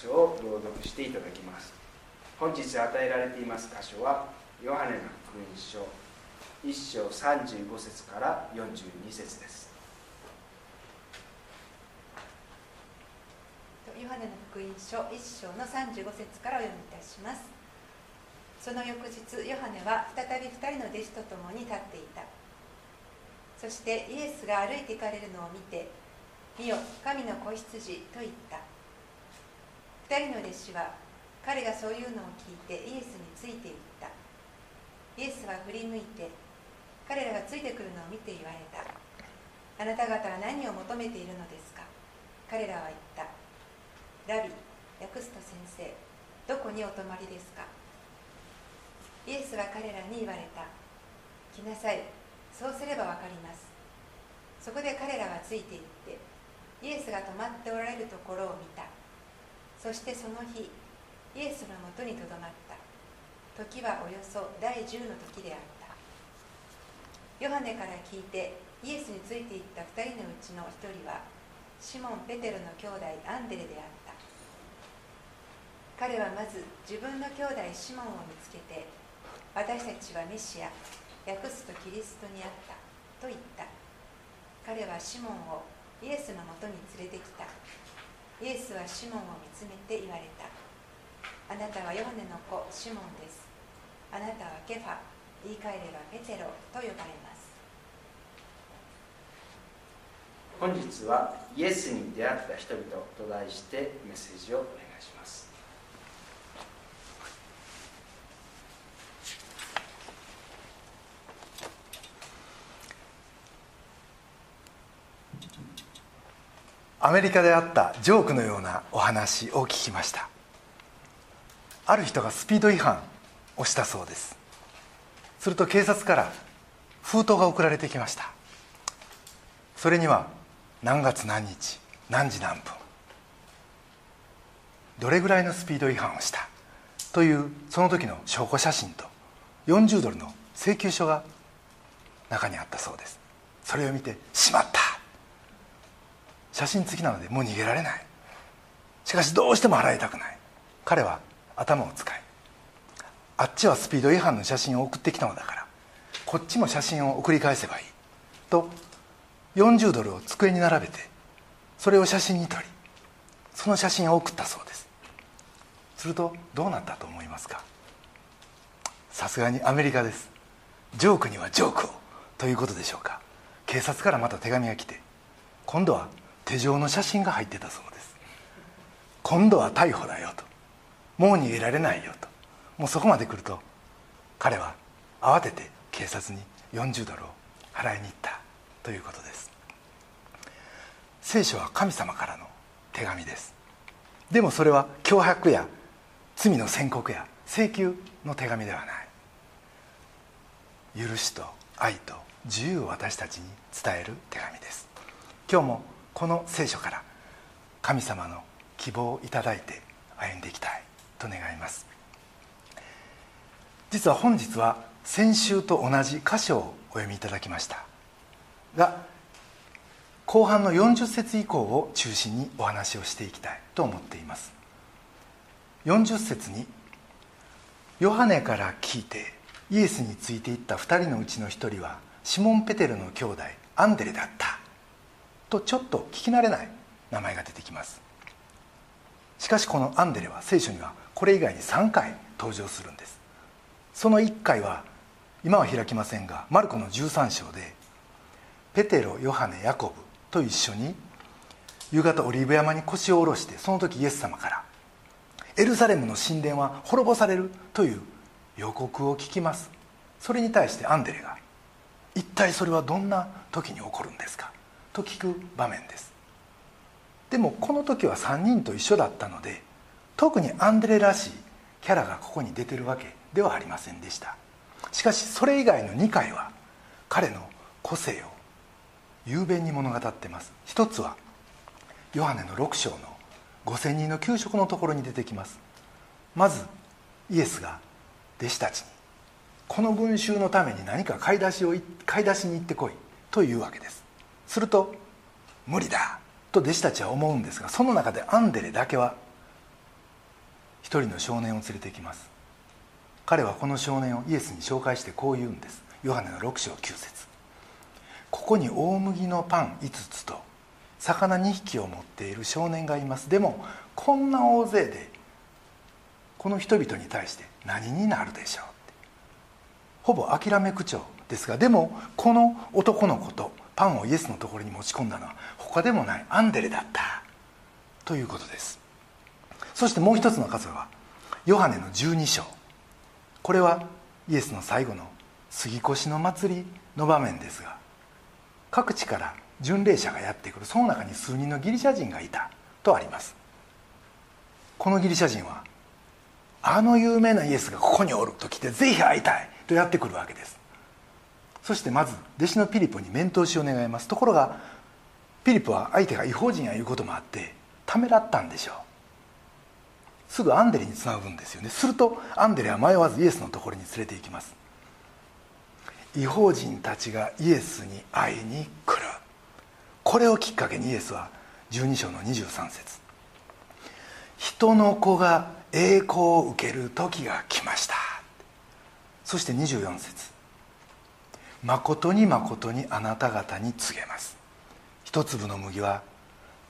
所を朗読していただきます。本日与えられています箇所はヨハネの福音書1章35節から42節です。ヨハネの福音書1章の35節からお読みいたします。その翌日ヨハネは再び2人の弟子と共に立っていた。そしてイエスが歩いて行かれるのを見て「見よ神の子羊」と言った。人の弟子は彼がそういうのを聞いてイエスについていった。イエスは振り向いて彼らがついてくるのを見て言われた。あなた方は何を求めているのですか？彼らは言った。ラビ訳すと先生どこにお泊まりですか？イエスは彼らに言われた。来なさい。そうすれば分かります。そこで彼らはついていってイエスが泊まっておられるところを見た。そしてその日イエスのもとにとどまった。時はおよそ第10の時であった。ヨハネから聞いてイエスについていった2人のうちの1人はシモン・ペテロの兄弟アンデレであった。彼はまず自分の兄弟シモンを見つけて私たちはメシア訳すとキリストにあったと言った。彼はシモンをイエスのもとに連れてきた。イエスはシモンを見つめて言われた。あなたはヨハネの子シモンです。あなたはケファ。言い換えればペテロと呼ばれます。本日はイエスに出会った人々と題してメッセージをお願いします。アメリカであったジョークのようなお話を聞きました。ある人がスピード違反をしたそうです。すると警察から封筒が送られてきました。それには何月何日何時何分どれぐらいのスピード違反をしたというその時の証拠写真と40ドルの請求書が中にあったそうです。それを見て「しまった!」写真付きなのでもう逃げられない。しかしどうしても払いたくない。彼は頭を使いあっちはスピード違反の写真を送ってきたのだからこっちも写真を送り返せばいい。と40ドルを机に並べてそれを写真に撮りその写真を送ったそうです。するとどうなったと思いますか？さすがにアメリカです。ジョークにはジョークを。ということでしょうか。警察からまた手紙が来て今度は手錠の写真が入ってたそうです。今度は逮捕だよと。もう逃げられないよと。もうそこまで来ると彼は慌てて警察に40ドルを払いに行ったということです。聖書は神様からの手紙です。でもそれは脅迫や罪の宣告や請求の手紙ではない。許しと愛と自由を私たちに伝える手紙です。今日もこの聖書から神様の希望をいただいて歩んでいきたいと願います。実は本日は先週と同じ箇所をお読みいただきました。が後半の40節以降を中心にお話をしていきたいと思っています。40節にヨハネから聞いてイエスについていった2人のうちの1人はシモン・ペテルの兄弟アンデレだった。とちょっと聞き慣れない名前が出てきます。しかしこのアンデレは聖書にはこれ以外に3回登場するんです。その1回は今は開きませんがマルコの13章でペテロヨハネヤコブと一緒に夕方オリーブ山に腰を下ろしてその時イエス様からエルサレムの神殿は滅ぼされるという予告を聞きます。それに対してアンデレが一体それはどんな時に起こるんですか？と聞く場面です。でもこの時は3人と一緒だったので特にアンデレらしいキャラがここに出てるわけではありませんでした。しかしそれ以外の2回は彼の個性を雄弁に物語ってます。一つはヨハネの6章の5,000人の給食のところに出てきます。まずイエスが弟子たちにこの群衆のために何か買い出しを買い出しに行ってこいというわけです。すると無理だと弟子たちは思うんですがその中でアンデレだけは一人の少年を連れてきます。彼はこの少年をイエスに紹介してこう言うんです。ヨハネの6章9節。ここに大麦のパン5つと魚2匹を持っている少年がいます。でもこんな大勢でこの人々に対して何になるでしょうほぼ諦め口調ですがでもこの男の子とパンをイエスのところに持ち込んだのは他でもないアンデレだったということです。そしてもう一つの数はヨハネの12章。これはイエスの最後の杉越の祭りの場面ですが各地から巡礼者がやってくるその中に数人のギリシャ人がいたとあります。このギリシャ人はあの有名なイエスがここにおると来てぜひ会いたいとやってくるわけです。そしてまず弟子のピリポに面通しを願います。ところがピリポは相手が違法人やいうこともあってためらったんでしょう。すぐアンデレにつなぐんですよね。するとアンデレは迷わずイエスのところに連れて行きます。違法人たちがイエスに会いに来る。これをきっかけにイエスは12章の23節。人の子が栄光を受ける時が来ました。そして24節。誠に誠にあなた方に告げます。一粒の麦は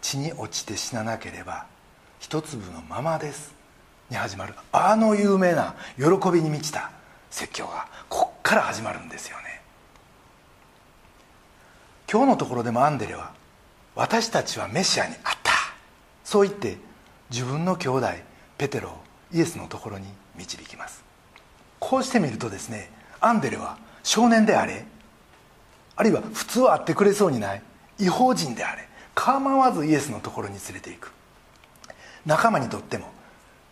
地に落ちて死ななければ一粒のままです。に始まるあの有名な喜びに満ちた説教がこっから始まるんですよね。今日のところでもアンデレは私たちはメシアにあった。そう言って自分の兄弟ペテロをイエスのところに導きます。こうしてみるとですねアンデレは少年であれあるいは普通は会ってくれそうにない違法人であれ構わずイエスのところに連れていく。仲間にとっても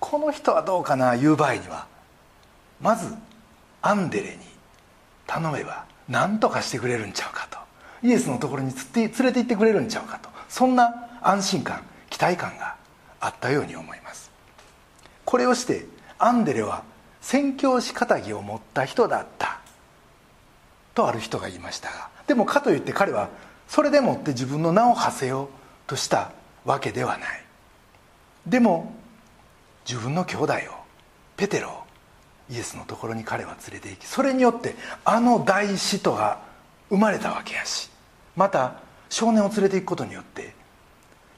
この人はどうかな言う場合にはまずアンデレに頼めば何とかしてくれるんちゃうかと。イエスのところに連れて行ってくれるんちゃうかと。そんな安心感期待感があったように思います。これをしてアンデレは宣教師仇を持った人だった。とある人が言いました。がでもかといって彼はそれでもって自分の名を馳せようとしたわけではない。でも自分の兄弟をペテロをイエスのところに彼は連れて行きそれによってあの大使徒が生まれたわけやしまた少年を連れて行くことによって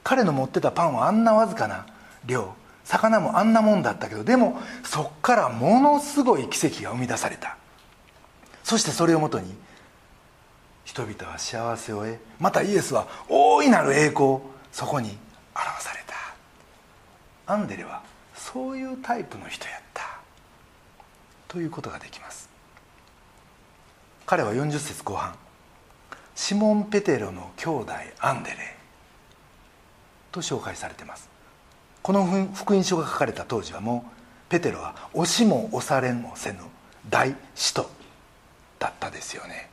彼の持ってたパンはあんなわずかな量魚もあんなもんだったけどでもそっからものすごい奇跡が生み出された。そしてそれをもとに人々は幸せを得またイエスは大いなる栄光そこに表された。アンデレはそういうタイプの人やった。ということができます。彼は40節後半シモン・ペテロの兄弟アンデレと紹介されています。この福音書が書かれた当時はもうペテロは押しも押されもせぬ大使徒だったですよね。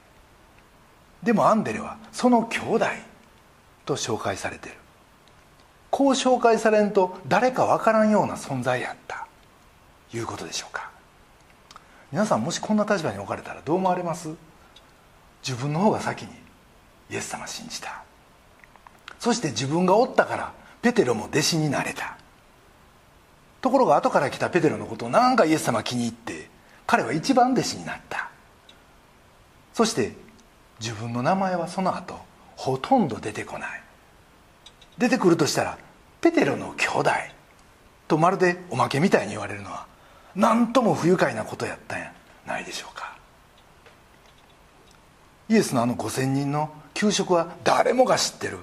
でもアンデレはその兄弟と紹介されてる。こう紹介されんと誰か分からんような存在やった。いうことでしょうか。皆さんもしこんな立場に置かれたらどう思われます？自分の方が先にイエス様信じた。そして自分がおったからペテロも弟子になれた。ところが後から来たペテロのことを何かイエス様気に入って彼は一番弟子になった。そして自分の名前はその後ほとんど出てこない。出てくるとしたらペテロの兄弟とまるでおまけみたいに言われるのは何とも不愉快なことやったんやないでしょうか。イエスのあの5,000人の給食は誰もが知ってる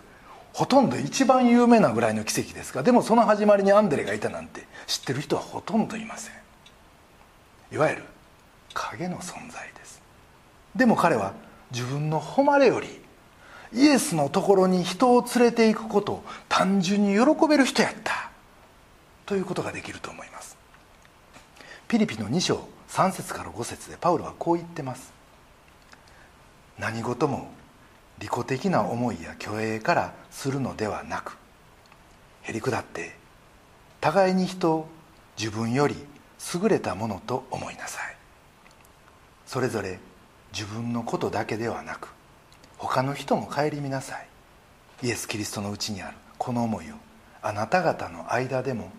ほとんど一番有名なぐらいの奇跡ですがでもその始まりにアンデレがいたなんて知ってる人はほとんどいません。いわゆる影の存在です。でも彼は自分の誉れよりイエスのところに人を連れていくことを単純に喜べる人やった。ということができると思います。ピリピの2章3節から5節でパウロはこう言ってます。何事も利己的な思いや虚栄からするのではなくへりくだって互いに人を自分より優れたものと思いなさい。それぞれ自分のことだけではなく他の人も顧みなさい。イエス・キリストのうちにあるこの思いをあなた方の間でも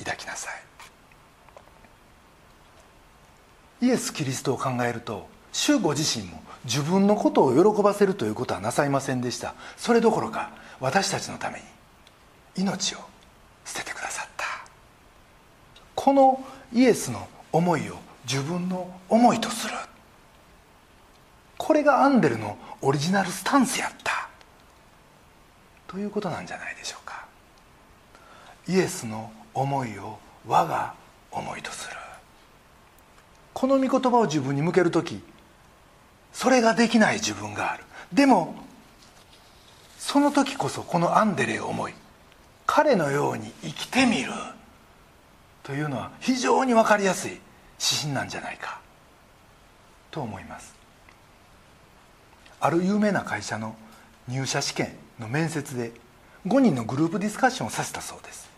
抱きなさい。イエス・キリストを考えると主ご自身も自分のことを喜ばせるということはなさいませんでした。それどころか私たちのために命を捨ててくださった。このイエスの思いを自分の思いとする。これがアンデルのオリジナルスタンスやった。ということなんじゃないでしょうか。イエスの思いを我が思いとする。この御言葉を自分に向ける時それができない自分がある。でもその時こそこのアンデレを思い彼のように生きてみる。というのは非常に分かりやすい指針なんじゃないか。と思います。ある有名な会社の入社試験の面接で5人のグループディスカッションをさせたそうです。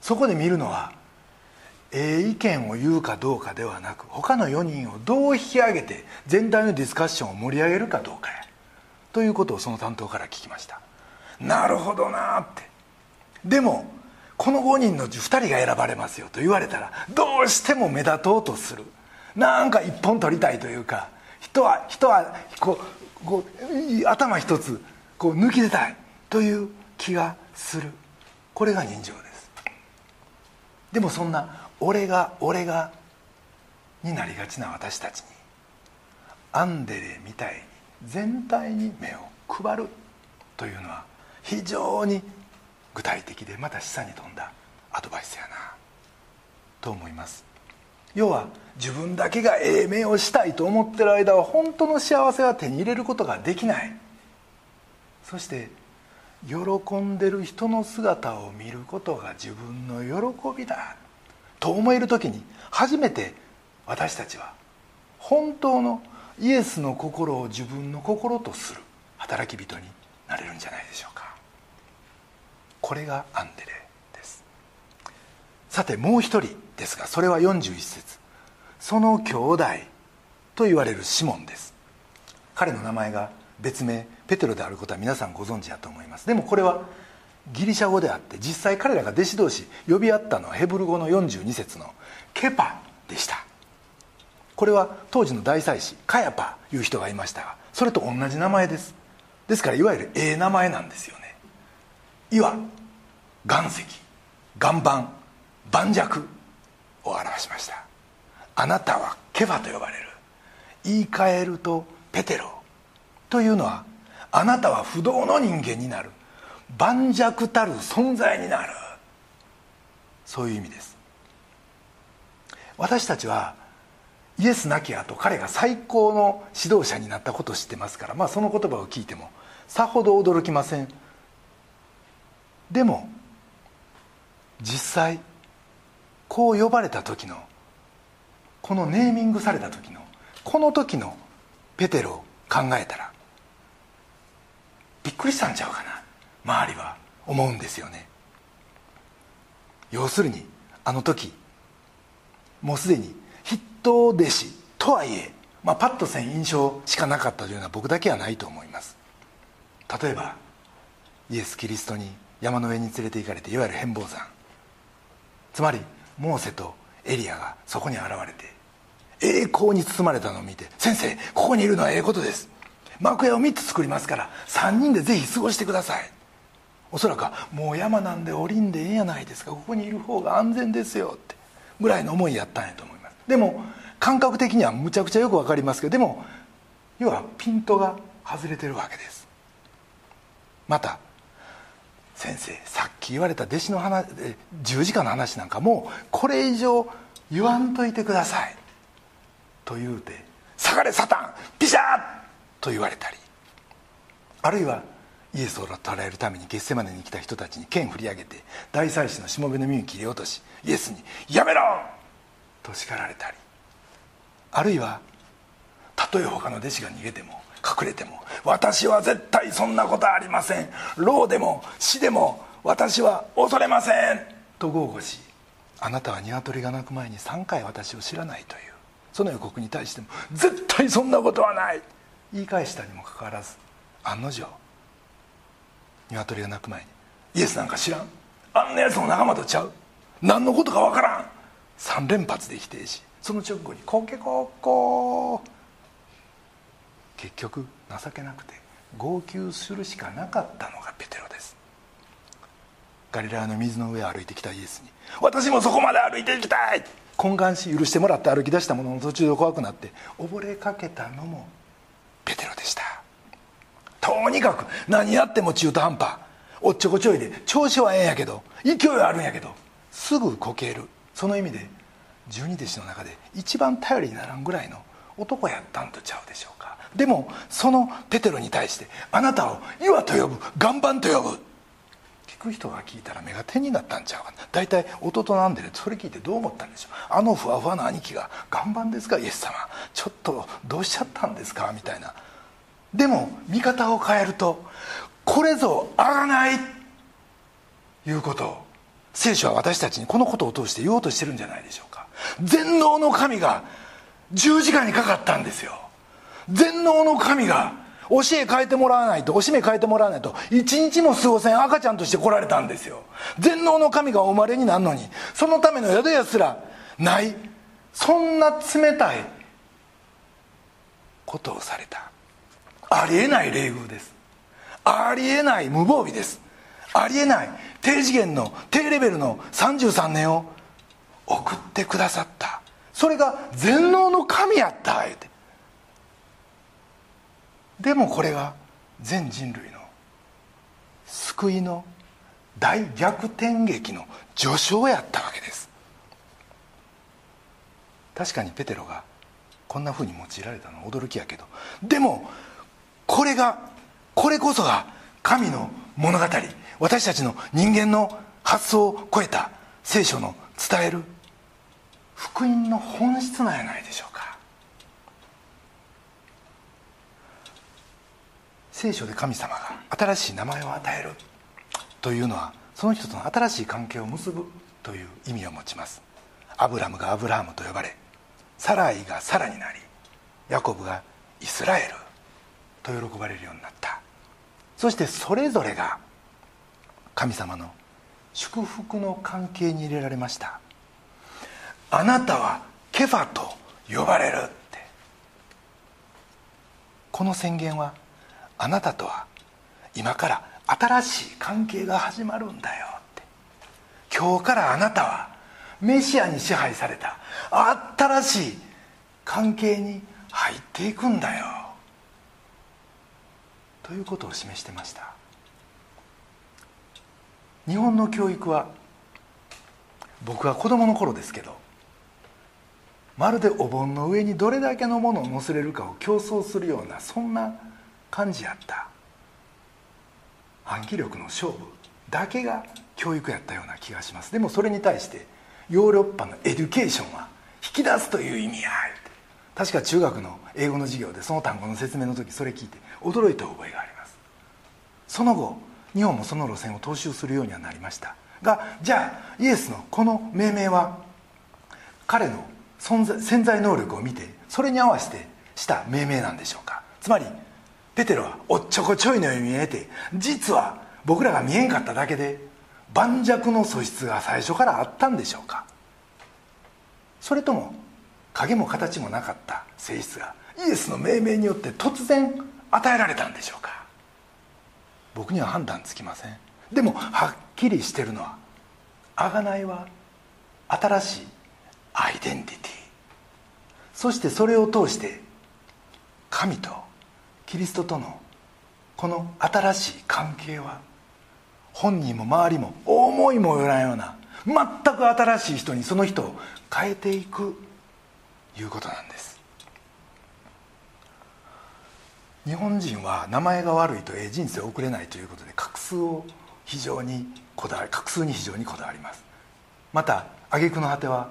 そこで見るのはええ意見を言うかどうかではなく他の4人をどう引き上げて全体のディスカッションを盛り上げるかどうかや。ということをその担当から聞きました。なるほどなって。でもこの5人のうち2人が選ばれますよと言われたらどうしても目立とうとする。なんか一本取りたいというか人は人はこうこう頭一つこう抜き出たいという気がする。これが人情です。でもそんな俺が俺がになりがちな私たちにアンデレみたいに全体に目を配るというのは非常に具体的でまた示唆に富んだアドバイスやなと思います。要は自分だけがええ目をしたいと思ってる間は本当の幸せは手に入れることができない。そして喜んでる人の姿を見ることが自分の喜びだ。と思える時に初めて私たちは本当のイエスの心を自分の心とする。働き人になれるんじゃないでしょうか。これがアンデレです。さてもう一人ですがそれは41節。その兄弟と言われるシモンです。彼の名前が別名ペテロであることは皆さんご存知だと思います。でもこれはギリシャ語であって実際彼らが弟子同士呼び合ったのはヘブル語の42節のケパでした。これは当時の大祭司カヤパいう人がいましたがそれと同じ名前です。ですからいわゆるええ名前なんですよね。岩岩石岩盤盤石を表しました。あなたはケファと呼ばれる。言い換えるとペテロ。というのはあなたは不動の人間になる。盤石たる存在になる。そういう意味です。私たちはイエス亡き後彼が最高の指導者になったことを知ってますから、まあ、その言葉を聞いてもさほど驚きません。でも実際こう呼ばれた時のこのネーミングされた時のこの時のペテロを考えたらびっくりしたんちゃうかな周りは思うんですよね。要するにあの時もうすでに筆頭弟子とはいえ、まあ、パッとせん印象しかなかったというのは僕だけはないと思います。例えばイエス・キリストに山の上に連れて行かれていわゆる変貌山。つまりモーセとエリアがそこに現れて栄光に包まれたのを見て「先生ここにいるのはええことです。幕屋を3つ作りますから3人でぜひ過ごしてください」おそらくもう山なんで降りんでええやないですか。ここにいる方が安全ですよってぐらいの思いやったんやと思います。でも感覚的にはむちゃくちゃよく分かりますけどでも要はピントが外れてるわけです。また先生さっき言われた弟子の話十字架の話なんかもうこれ以上言わんといてください。と言うて「下がれサタンピシャー!」と言われたりあるいはイエスを捕らえるためにゲッセマネに来た人たちに剣振り上げて大祭司のしもべの耳に切り落としイエスに「やめろ!」と叱られたりあるいはたとえ他の弟子が逃げても隠れても私は絶対そんなことありません牢でも死でも私は恐れませんと豪語しあなたは鶏が鳴く前に3回私を知らないというその予告に対しても絶対そんなことはない。言い返したにもかかわらず案の定鶏が鳴く前にイエスなんか知らん。あんなやつの仲間とちゃう。何のことかわからん。3連発で否定しその直後に「コケコッコー」結局情けなくて号泣するしかなかったのがペテロです。ガリラヤの水の上を歩いてきたイエスに「私もそこまで歩いていきたい!」懇願し許してもらって歩き出したものの途中で怖くなって溺れかけたのもペテロでした。とにかく何やっても中途半端。おっちょこちょいで調子はええんやけど勢いはあるんやけどすぐこける。その意味で十二弟子の中で一番頼りにならんぐらいの男やったんとちゃうでしょうか。でもそのペテロに対してあなたを岩と呼ぶ岩盤と呼ぶ。く人が聞いたら目が点になったんちゃうか。大体弟なんでそれ聞いてどう思ったんでしょう。あのふわふわな兄貴が「岩盤ですか？イエス様。ちょっとどうしちゃったんですか?」みたいな。でも見方を変えるとこれぞあがない！いうことを聖書は私たちにこのことを通して言おうとしてるんじゃないでしょうか。全能の神が十字架にかかったんですよ。全能の神が教え変えてもらわないとおしめ変えてもらわないと一日も過ごせん赤ちゃんとして来られたんですよ。全能の神がお生まれになるのにそのための宿屋すらない。そんな冷たいことをされた。ありえない礼遇です。ありえない無防備です。ありえない低次元の低レベルの33年を送ってくださった。それが全能の神やった言うて。でもこれが全人類の救いの大逆転劇の序章やったわけです。確かにペテロがこんなふうに用いられたのは驚きやけど。でもこれがこれこそが神の物語。私たちの人間の発想を超えた聖書の伝える福音の本質なんやないでしょうか聖書で神様が新しい名前を与えるというのはその人との新しい関係を結ぶという意味を持ちます。アブラムがアブラハムと呼ばれサライがサラになりヤコブがイスラエルと喜ばれるようになった。そしてそれぞれが神様の祝福の関係に入れられました。あなたはケファと呼ばれるって。この宣言はあなたとは今から新しい関係が始まるんだよって。今日からあなたはメシアに支配された新しい関係に入っていくんだよ。ということを示してました。日本の教育は僕は子供の頃ですけどまるでお盆の上にどれだけのものを乗せれるかを競争するようなそんな感じやった。暗記力の勝負だけが教育やったような気がします。でもそれに対してヨーロッパの education は引き出すという意味や確か中学の英語の授業でその単語の説明の時それ聞いて驚いた覚えがあります。その後日本もその路線を踏襲するようにはなりました。がじゃあイエスのこの命名は彼の存在潜在能力を見てそれに合わせてした命名なんでしょうか。つまりペテロはおっちょこちょいのように見えて実は僕らが見えんかっただけで盤石の素質が最初からあったんでしょうか。それとも影も形もなかった性質がイエスの命名によって突然与えられたんでしょうか。僕には判断つきません。でもはっきりしてるのは贖いは新しいアイデンティティ。そしてそれを通して神とキリストとのこの新しい関係は本人も周りも思いもよらんような全く新しい人にその人を変えていくいうことなんです。日本人は名前が悪いとええ人生を送れないということで画数を非常にこだわり画数に非常にこだわります。また挙句の果ては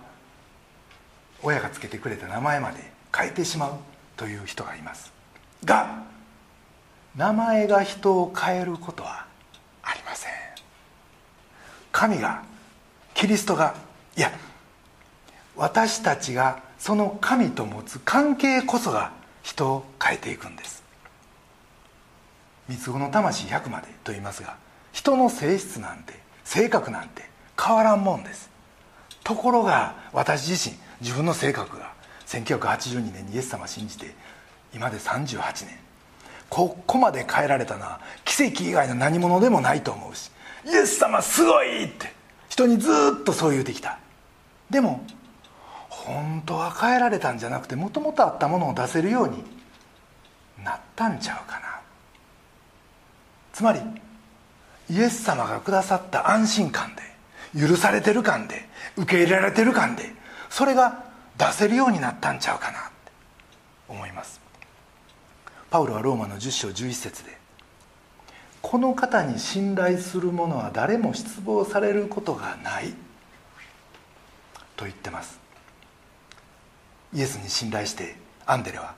親がつけてくれた名前まで変えてしまうという人がいます。が名前が人を変えることはありません。神がキリストがいや私たちがその神と持つ関係こそが人を変えていくんです。三つ子の魂100までと言いますが人の性質なんて性格なんて変わらんもんです。ところが私自身自分の性格が1982年にイエス様を信じて今で38年。ここまで変えられたのは奇跡以外の何者でもないと思うし。イエス様すごいって。人にずっとそう言うてきた。でも本当は変えられたんじゃなくてもともとあったものを出せるようになったんちゃうかな。つまりイエス様がくださった安心感で許されてる感で受け入れられてる感でそれが出せるようになったんちゃうかなって思います。パウロはローマの10章11節でこの方に信頼する者は誰も失望されることがないと言ってます。イエスに信頼してアンデレは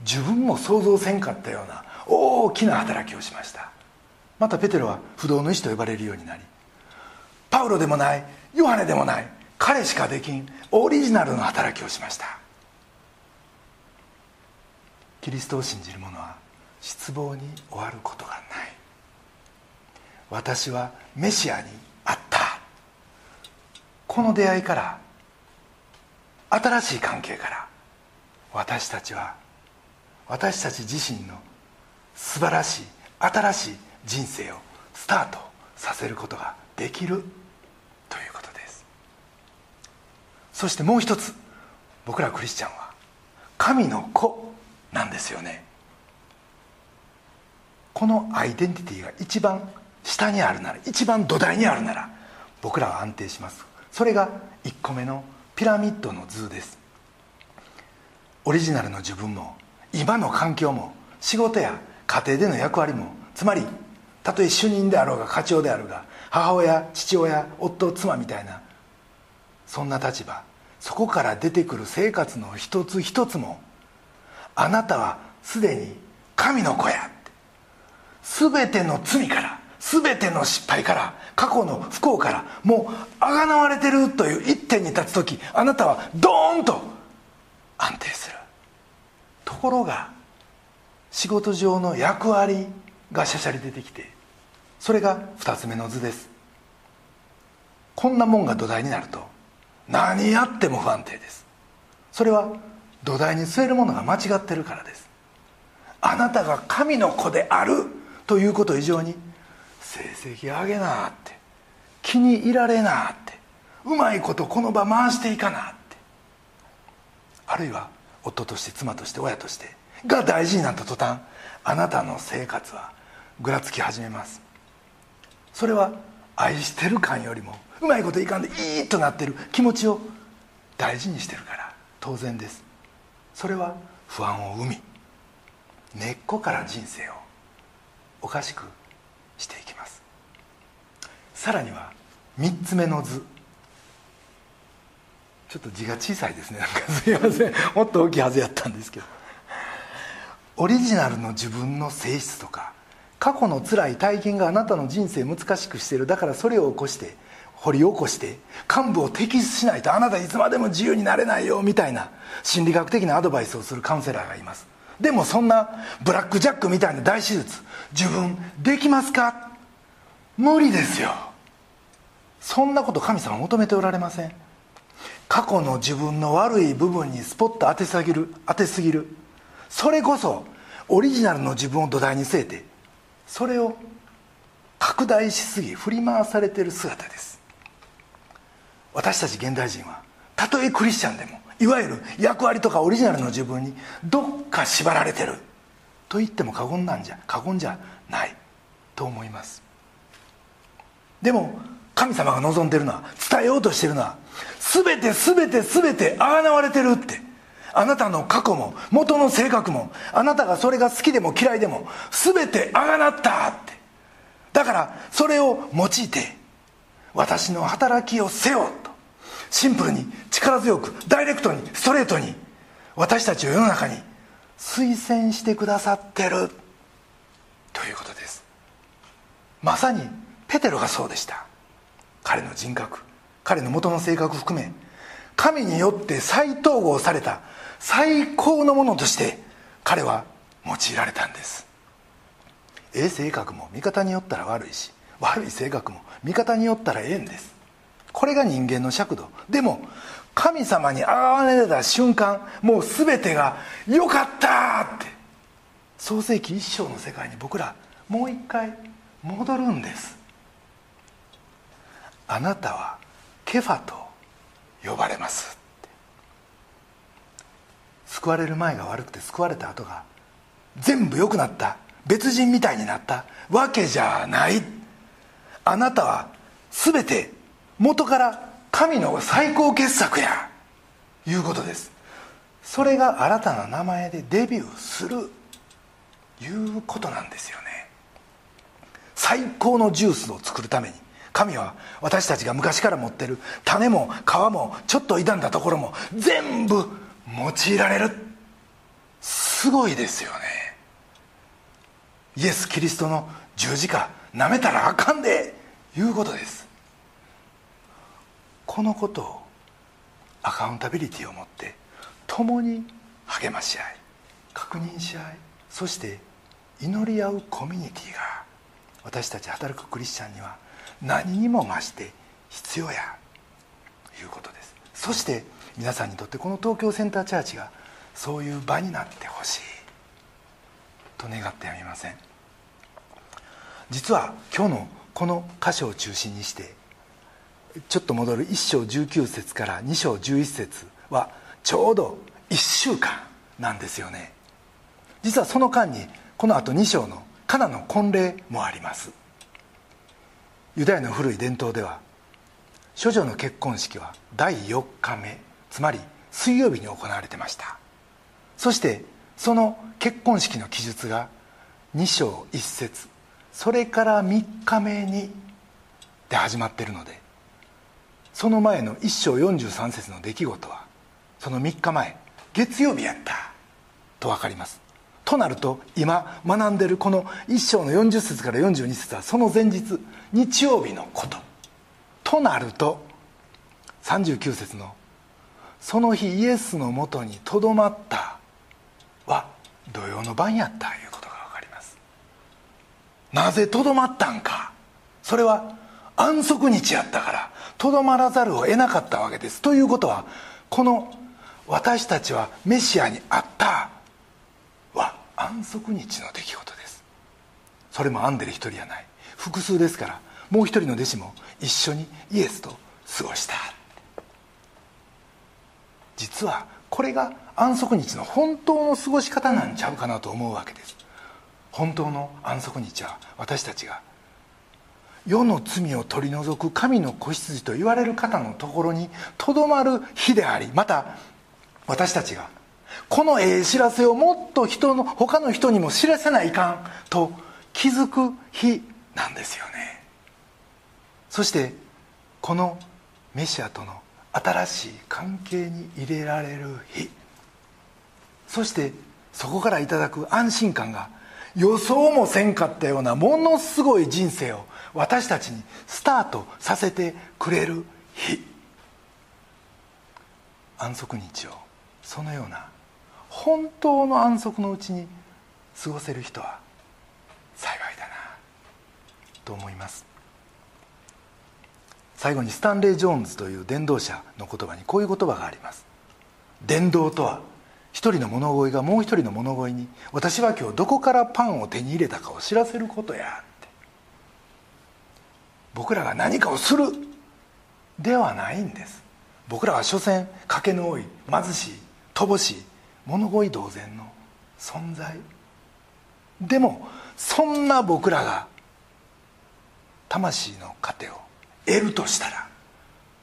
自分も想像せんかったような大きな働きをしました。またペテロは不動の意志と呼ばれるようになりパウロでもないヨハネでもない彼しかできんオリジナルの働きをしました。キリストを信じる者は失望に終わることがない。私はメシアに会った。この出会いから新しい関係から私たちは私たち自身の素晴らしい新しい人生をスタートさせることができるということです。そしてもう一つ僕らクリスチャンは神の子。なんですよね。このアイデンティティが一番下にあるなら一番土台にあるなら僕らは安定します。それが1個目のピラミッドの図です。オリジナルの自分も今の環境も仕事や家庭での役割もつまりたとえ主任であろうが課長であるが母親父親夫妻みたいなそんな立場。そこから出てくる生活の一つ一つもあなたはすでに神の子や全て。の罪から全ての失敗から過去の不幸からもうあがなわれてるという一点に立つ時あなたはドーンと安定する。ところが仕事上の役割がしゃしゃり出てきてそれが2つ目の図です。こんなもんが土台になると何やっても不安定です。それは土台に据えるものが間違ってるからです。あなたが神の子であるということ以上に成績上げなって気に入られなってうまいことこの場回していかなってあるいは夫として妻として親としてが大事になった途端あなたの生活はぐらつき始めます。それは愛してる感よりもうまいこといかんでいいとなってる気持ちを大事にしてるから当然です。それは不安を生み根っこから人生をおかしくしていきます。さらには3つ目の図。ちょっと字が小さいですね。なんかすいません。もっと大きいはずやったんですけど。オリジナルの自分の性質とか過去の辛い体験があなたの人生難しくしている。だからそれを起こして掘り起こして幹部を摘出しないとあなたいつまでも自由になれないよみたいな心理学的なアドバイスをするカウンセラーがいます。でもそんなブラックジャックみたいな大手術自分できますか？無理ですよ。そんなこと神様求めておられません。過去の自分の悪い部分にスポット当てすぎる当てすぎる。それこそオリジナルの自分を土台に据えてそれを拡大しすぎ振り回されている姿です。私たち現代人はたとえクリスチャンでもいわゆる役割とかオリジナルの自分にどっか縛られてる。と言っても過言なんじゃ過言じゃない。と思います。でも神様が望んでるのは伝えようとしてるのは全て全て全てあがなわれてるって。あなたの過去も元の性格もあなたがそれが好きでも嫌いでも全てあがなったって。だからそれを用いて私の働きをせよとシンプルに力強くダイレクトにストレートに。私たちを世の中に推薦してくださってる。ということです。まさにペテロがそうでした。彼の人格。彼の元の性格含め。神によって再統合された。最高のものとして彼は用いられたんです。ええ性格も味方によったら悪いし悪い性格も味方によったらええんです。これが人間の尺度。でも神様に現れた瞬間もう全てが「よかった!」って。創世紀一章の世界に僕らもう一回戻るんです。あなたはケファと呼ばれます救われる前が悪くて救われた後が全部良くなった。別人みたいになった。わけじゃない。あなたは全て元から神の最高傑作やいうことです。それが新たな名前でデビューするいうことなんですよね。最高のジュースを作るために神は私たちが昔から持ってる種も皮もちょっと傷んだところも全部用いられる。すごいですよね。イエス・キリストの十字架なめたらあかんでいうことです。このことをアカウンタビリティを持って共に励まし合い確認し合いそして祈り合うコミュニティが私たち働くクリスチャンには何にも増して必要やいうことです。そして皆さんにとってこの東京センターチャーチがそういう場になってほしいと願ってやみません。実は今日のこの箇所を中心にしてちょっと戻る1章19節から2章11節はちょうど1週間なんですよね。実はその間にこのあと2章のカナの婚礼もあります。ユダヤの古い伝統では処女の結婚式は第4日目つまり水曜日に行われてました。そしてその結婚式の記述が2章1節それから3日目にで始まってるのでその前の1章43節の出来事はその3日前月曜日やった。と分かります。となると今学んでるこの1章の40節から42節はその前日日曜日のこと。となると39節の「その日イエスのもとにとどまった」は土曜の晩やったいうことが分かります。なぜとどまったんか。それは安息日やったからとどまらざるを得なかったわけです。ということはこの「私たちはメシアにあった」は安息日の出来事です。それもアンデレ一人やない。複数ですからもう一人の弟子も一緒にイエスと過ごした。実はこれが安息日の本当の過ごし方なんちゃうかなと思うわけです。本当の安息日は私たちが世の罪を取り除く神の子羊と言われる方のところにとどまる日でありまた私たちがこのええ知らせをもっと人の他の人にも知らせないかんと気づく日なんですよね。そしてこのメシアとの新しい関係に入れられる日。そしてそこからいただく安心感が予想もせんかったようなものすごい人生を私たちにスタートさせてくれる日。安息日を。そのような本当の安息のうちに過ごせる人は幸いだな。と思います。最後にスタンレー・ジョーンズという伝道者の言葉にこういう言葉があります。伝道とは一人の物乞いがもう一人の物乞いに私は今日どこからパンを手に入れたかを知らせることやって。僕らが何かをするではないんです。僕らは所詮賭けの多い貧しい乏しい物乞い同然の存在。でもそんな僕らが魂の糧を得るとしたら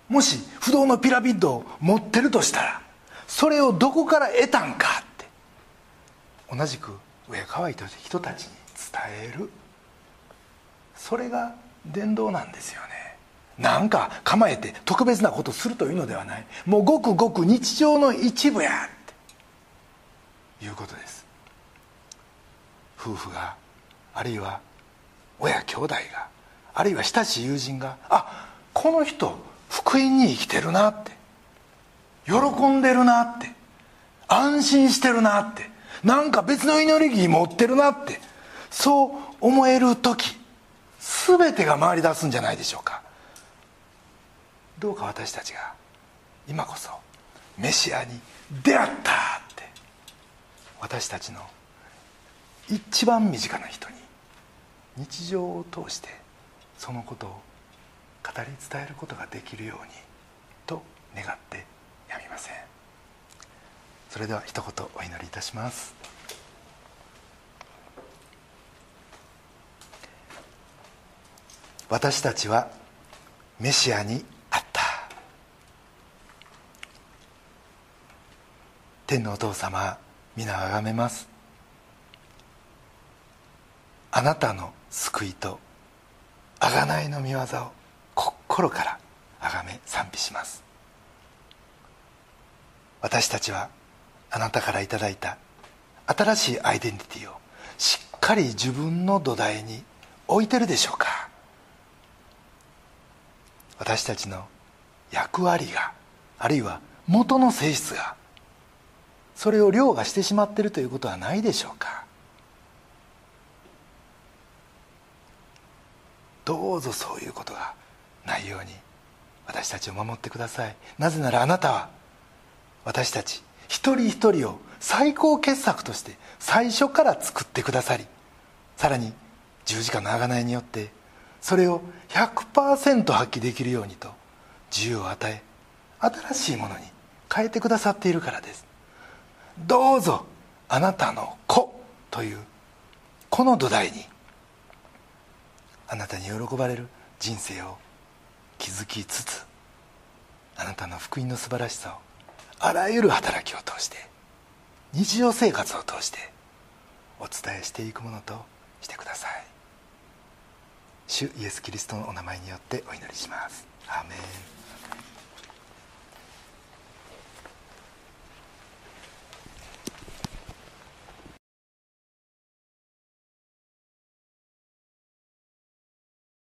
もし不動のピラミッドを持ってるとしたらそれをどこから得たんかって同じく上乾いた人たちに伝える。それが伝道なんですよね。なんか構えて特別なことするというのではない。もうごくごく日常の一部やって。いうことです。夫婦があるいは親兄弟があるいは親しい友人があこの人福音に生きてるなって。喜んでるなって。安心してるなって。なんか別のエネルギー持ってるなって。そう思える時全てが回り出すんじゃないでしょうか。どうか私たちが今こそメシアに出会ったって。私たちの一番身近な人に日常を通してそのことを語り伝えることができるようにと願ってやみません。それでは一言お祈りいたします。私たちはメシアにあった。天のお父様皆あがめます。あなたの救いと贖いの御業を心からあがめ賛美します。私たちはあなたからいただいた新しいアイデンティティをしっかり自分の土台に置いてるでしょうか？私たちの役割があるいは元の性質がそれを凌駕してしまっているということはないでしょうか？どうぞそういうことがないように私たちを守ってください。なぜならあなたは私たち一人一人を最高傑作として最初から作ってくださりさらに十字架の贖いによってそれを100%発揮できるようにと自由を与え新しいものに変えてくださっているからです。どうぞあなたの子というこの土台にあなたに喜ばれる人生を築きつつあなたの福音の素晴らしさをあらゆる働きを通して日常生活を通してお伝えしていくものとしてください。主イエス・キリストのお名前によってお祈りします。アーメン。